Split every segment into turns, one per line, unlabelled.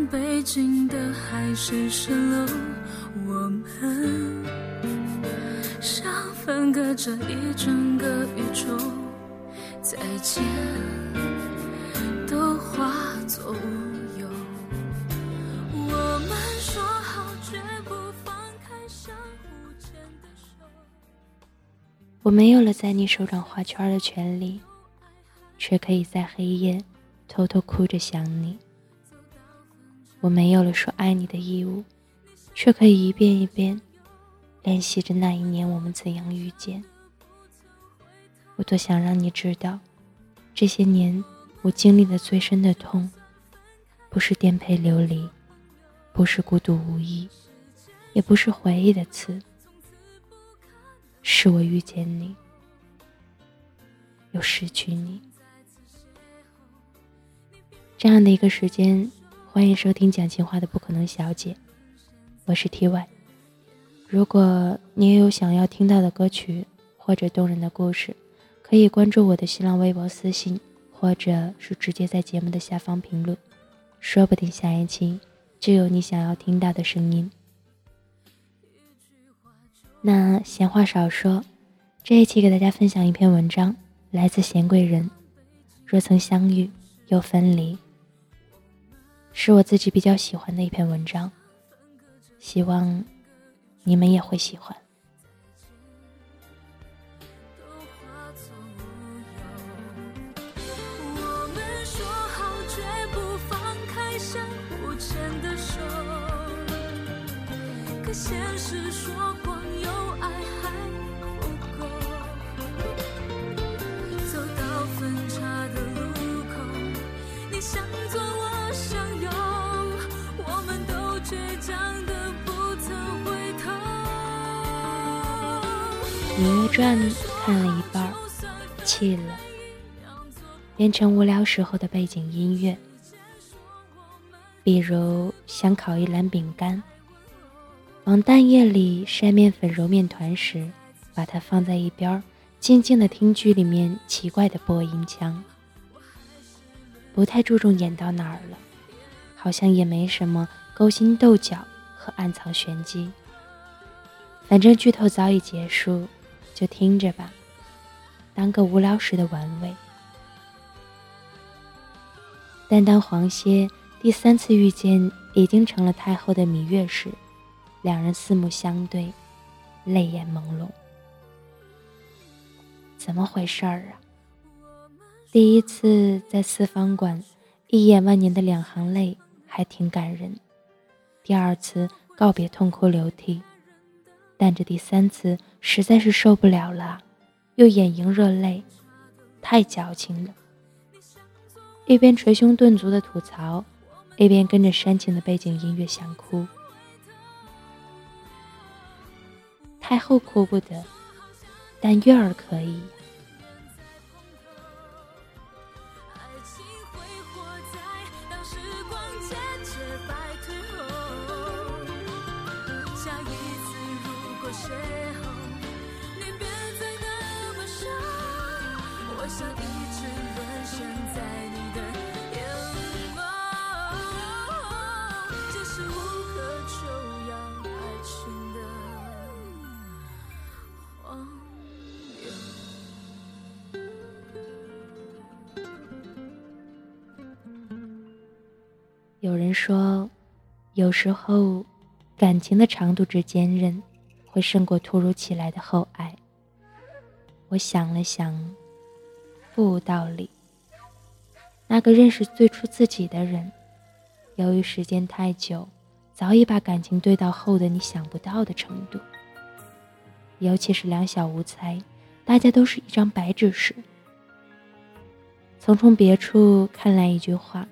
当北京的海市蜃楼，我们像分隔着一整个宇宙，再见都化作乌有。我们说好绝不放开相互牵的手。
我没有了在你手掌画圈的权利，却可以在黑夜。偷偷哭着想你，我没有了说爱你的义务，却可以一遍一遍练习着那一年我们怎样遇见。我多想让你知道，这些年我经历的最深的痛，不是颠沛流离，不是孤独无依，也不是回忆的刺，是我遇见你，又失去你。这样的一个时间，欢迎收听讲情话的不可能小姐，我是 T Y。如果你也有想要听到的歌曲或者动人的故事，可以关注我的新浪微博私信，或者是直接在节目的下方评论，说不定下一期就有你想要听到的声音。那闲话少说，这一期给大家分享一篇文章，来自贤贵人。若曾相遇，又分离。是我自己比较喜欢的一篇文章，希望你们也会喜欢。芈月传》看了一半儿，弃了，变成无聊时候的背景音乐。比如想烤一篮饼干，往蛋液里筛面粉揉面团时，把它放在一边，静静的听剧里面奇怪的播音腔。不太注重演到哪儿了，好像也没什么勾心斗角和暗藏玄机。反正剧透早已结束，就听着吧，当个无聊时的玩味。但当黄歇第三次遇见已经成了太后的芈月时，两人四目相对，泪眼朦胧。怎么回事儿啊？第一次在四方馆，一眼万年的两行泪还挺感人；第二次告别痛哭流涕，但这第三次实在是受不了了，又眼盈热泪，太矫情了。一边捶胸顿足的吐槽，一边跟着煽情的背景音乐想哭。太后哭不得，但月儿可以。有人说，有时候感情的长度之坚韧，会胜过突如其来的厚爱。我想了想，不无道理。那个认识最初自己的人，由于时间太久，早已把感情堆到厚的你想不到的程度。尤其是两小无猜，大家都是一张白纸时，曾从别处看来一句话。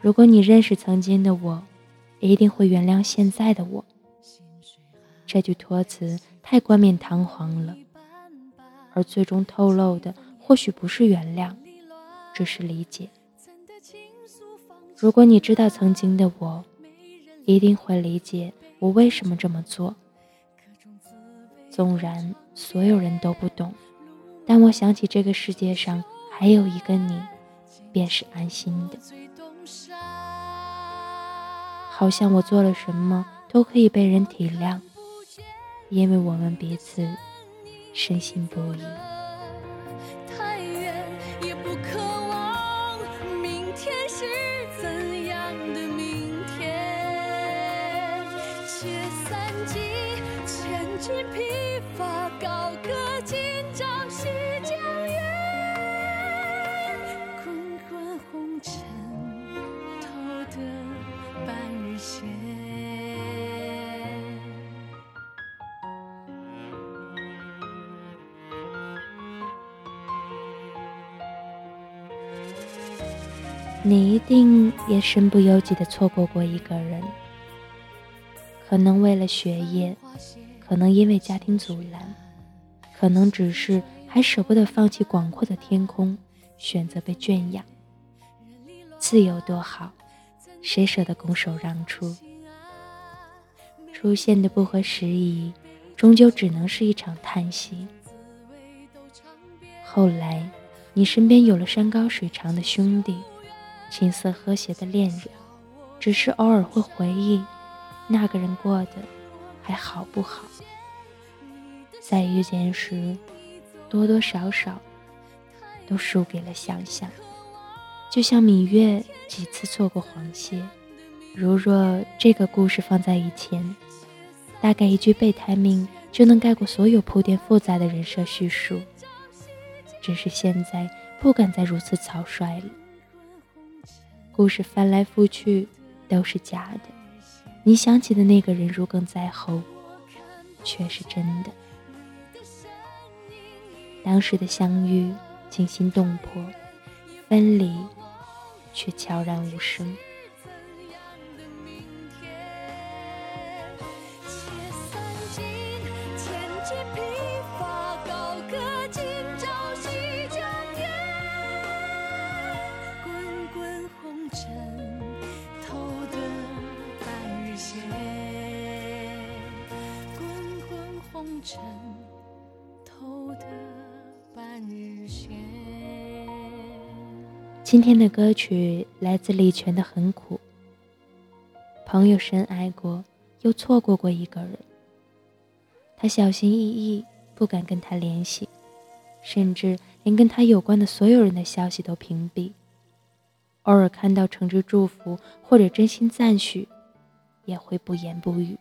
如果你认识曾经的我，一定会原谅现在的我。这句托词太冠冕堂皇了，而最终透露的或许不是原谅，只是理解。如果你知道曾经的我，一定会理解我为什么这么做。
纵然所有人都不懂，但我想起这个世界上还有一个你，便是安心的。好像我做了什么都可以被人体谅，因为我们彼此深信不疑。你一定也身不由己的错过过一个人，可能为了学业，可能因为家庭阻拦，可能只是还舍不得放弃广阔的天空，选择被圈养。自由多好，谁舍得拱手让出？出现的不合时宜，终究只能是一场叹息。后来，你身边有了山高水长的兄弟。琴瑟和谐的恋人，只是偶尔会回忆那个人过得还好不好。在遇见时，多多少少都输给了想象。就像芈月几次错过黄歇。如若这个故事放在以前，大概一句备胎命就能盖过所有铺垫复杂的人设叙述。只是现在不敢再如此草率了。故事翻来覆去都是假的，你想起的那个人如鲠在喉，却是真的。当时的相遇惊心动魄，分离却悄然无声。今天的歌曲来自李泉的《很苦》。朋友深爱过，又错过过一个人。他小心翼翼，不敢跟他联系，甚至连跟他有关的所有人的消息都屏蔽。偶尔看到诚挚祝福或者真心赞许，也会不言不语。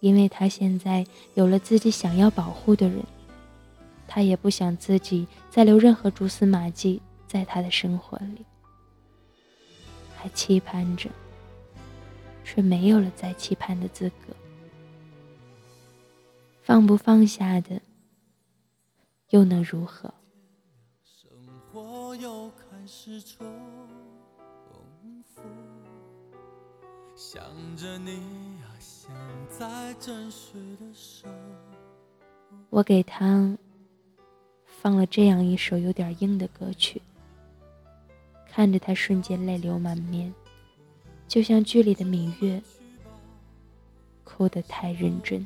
因为他现在有了自己想要保护的人，他也不想自己再留任何蛛丝马迹在他的生活里，还期盼着，却没有了再期盼的资格。放不放下的，又能如何？生活又开始重想着你啊，现在真实的手。我给他放了这样一首有点硬的歌曲，看着他瞬间泪流满面，就像剧里的芈月，哭得太认真。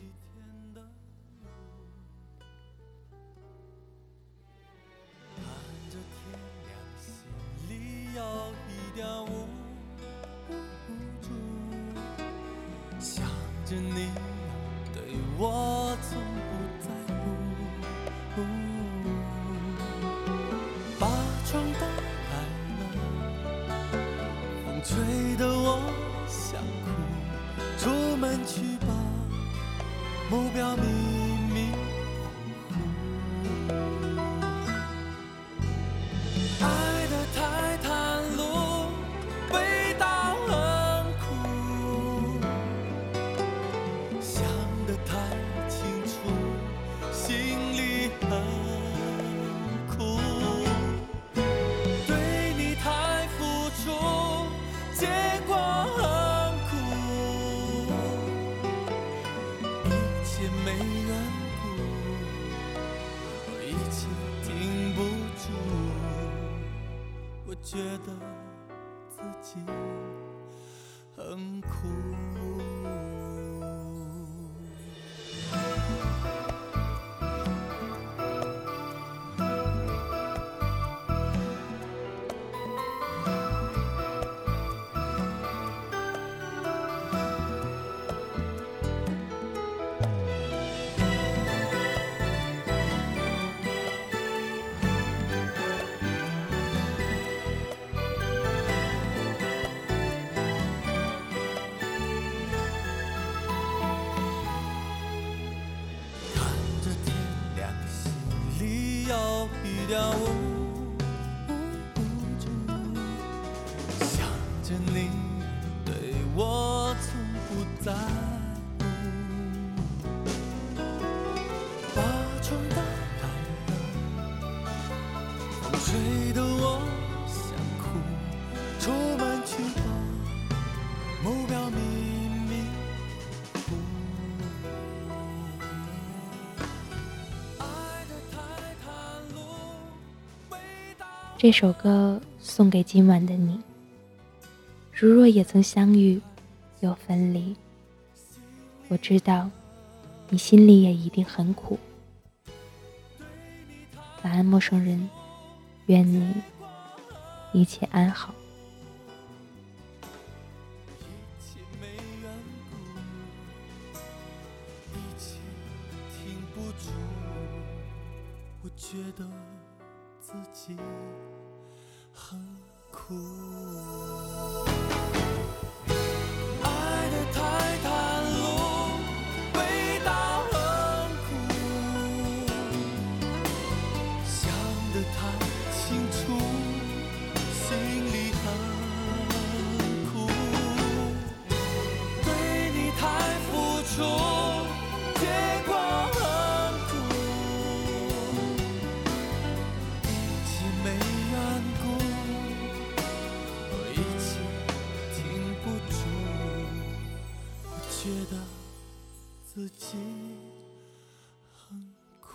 觉得自己很苦。无助，想着你对我从不在
这首歌送给今晚的你。如若也曾相遇，又分离，我知道你心里也一定很苦。晚安，陌生人，愿你一切安好。
觉得自己很苦。爱的太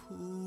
cool.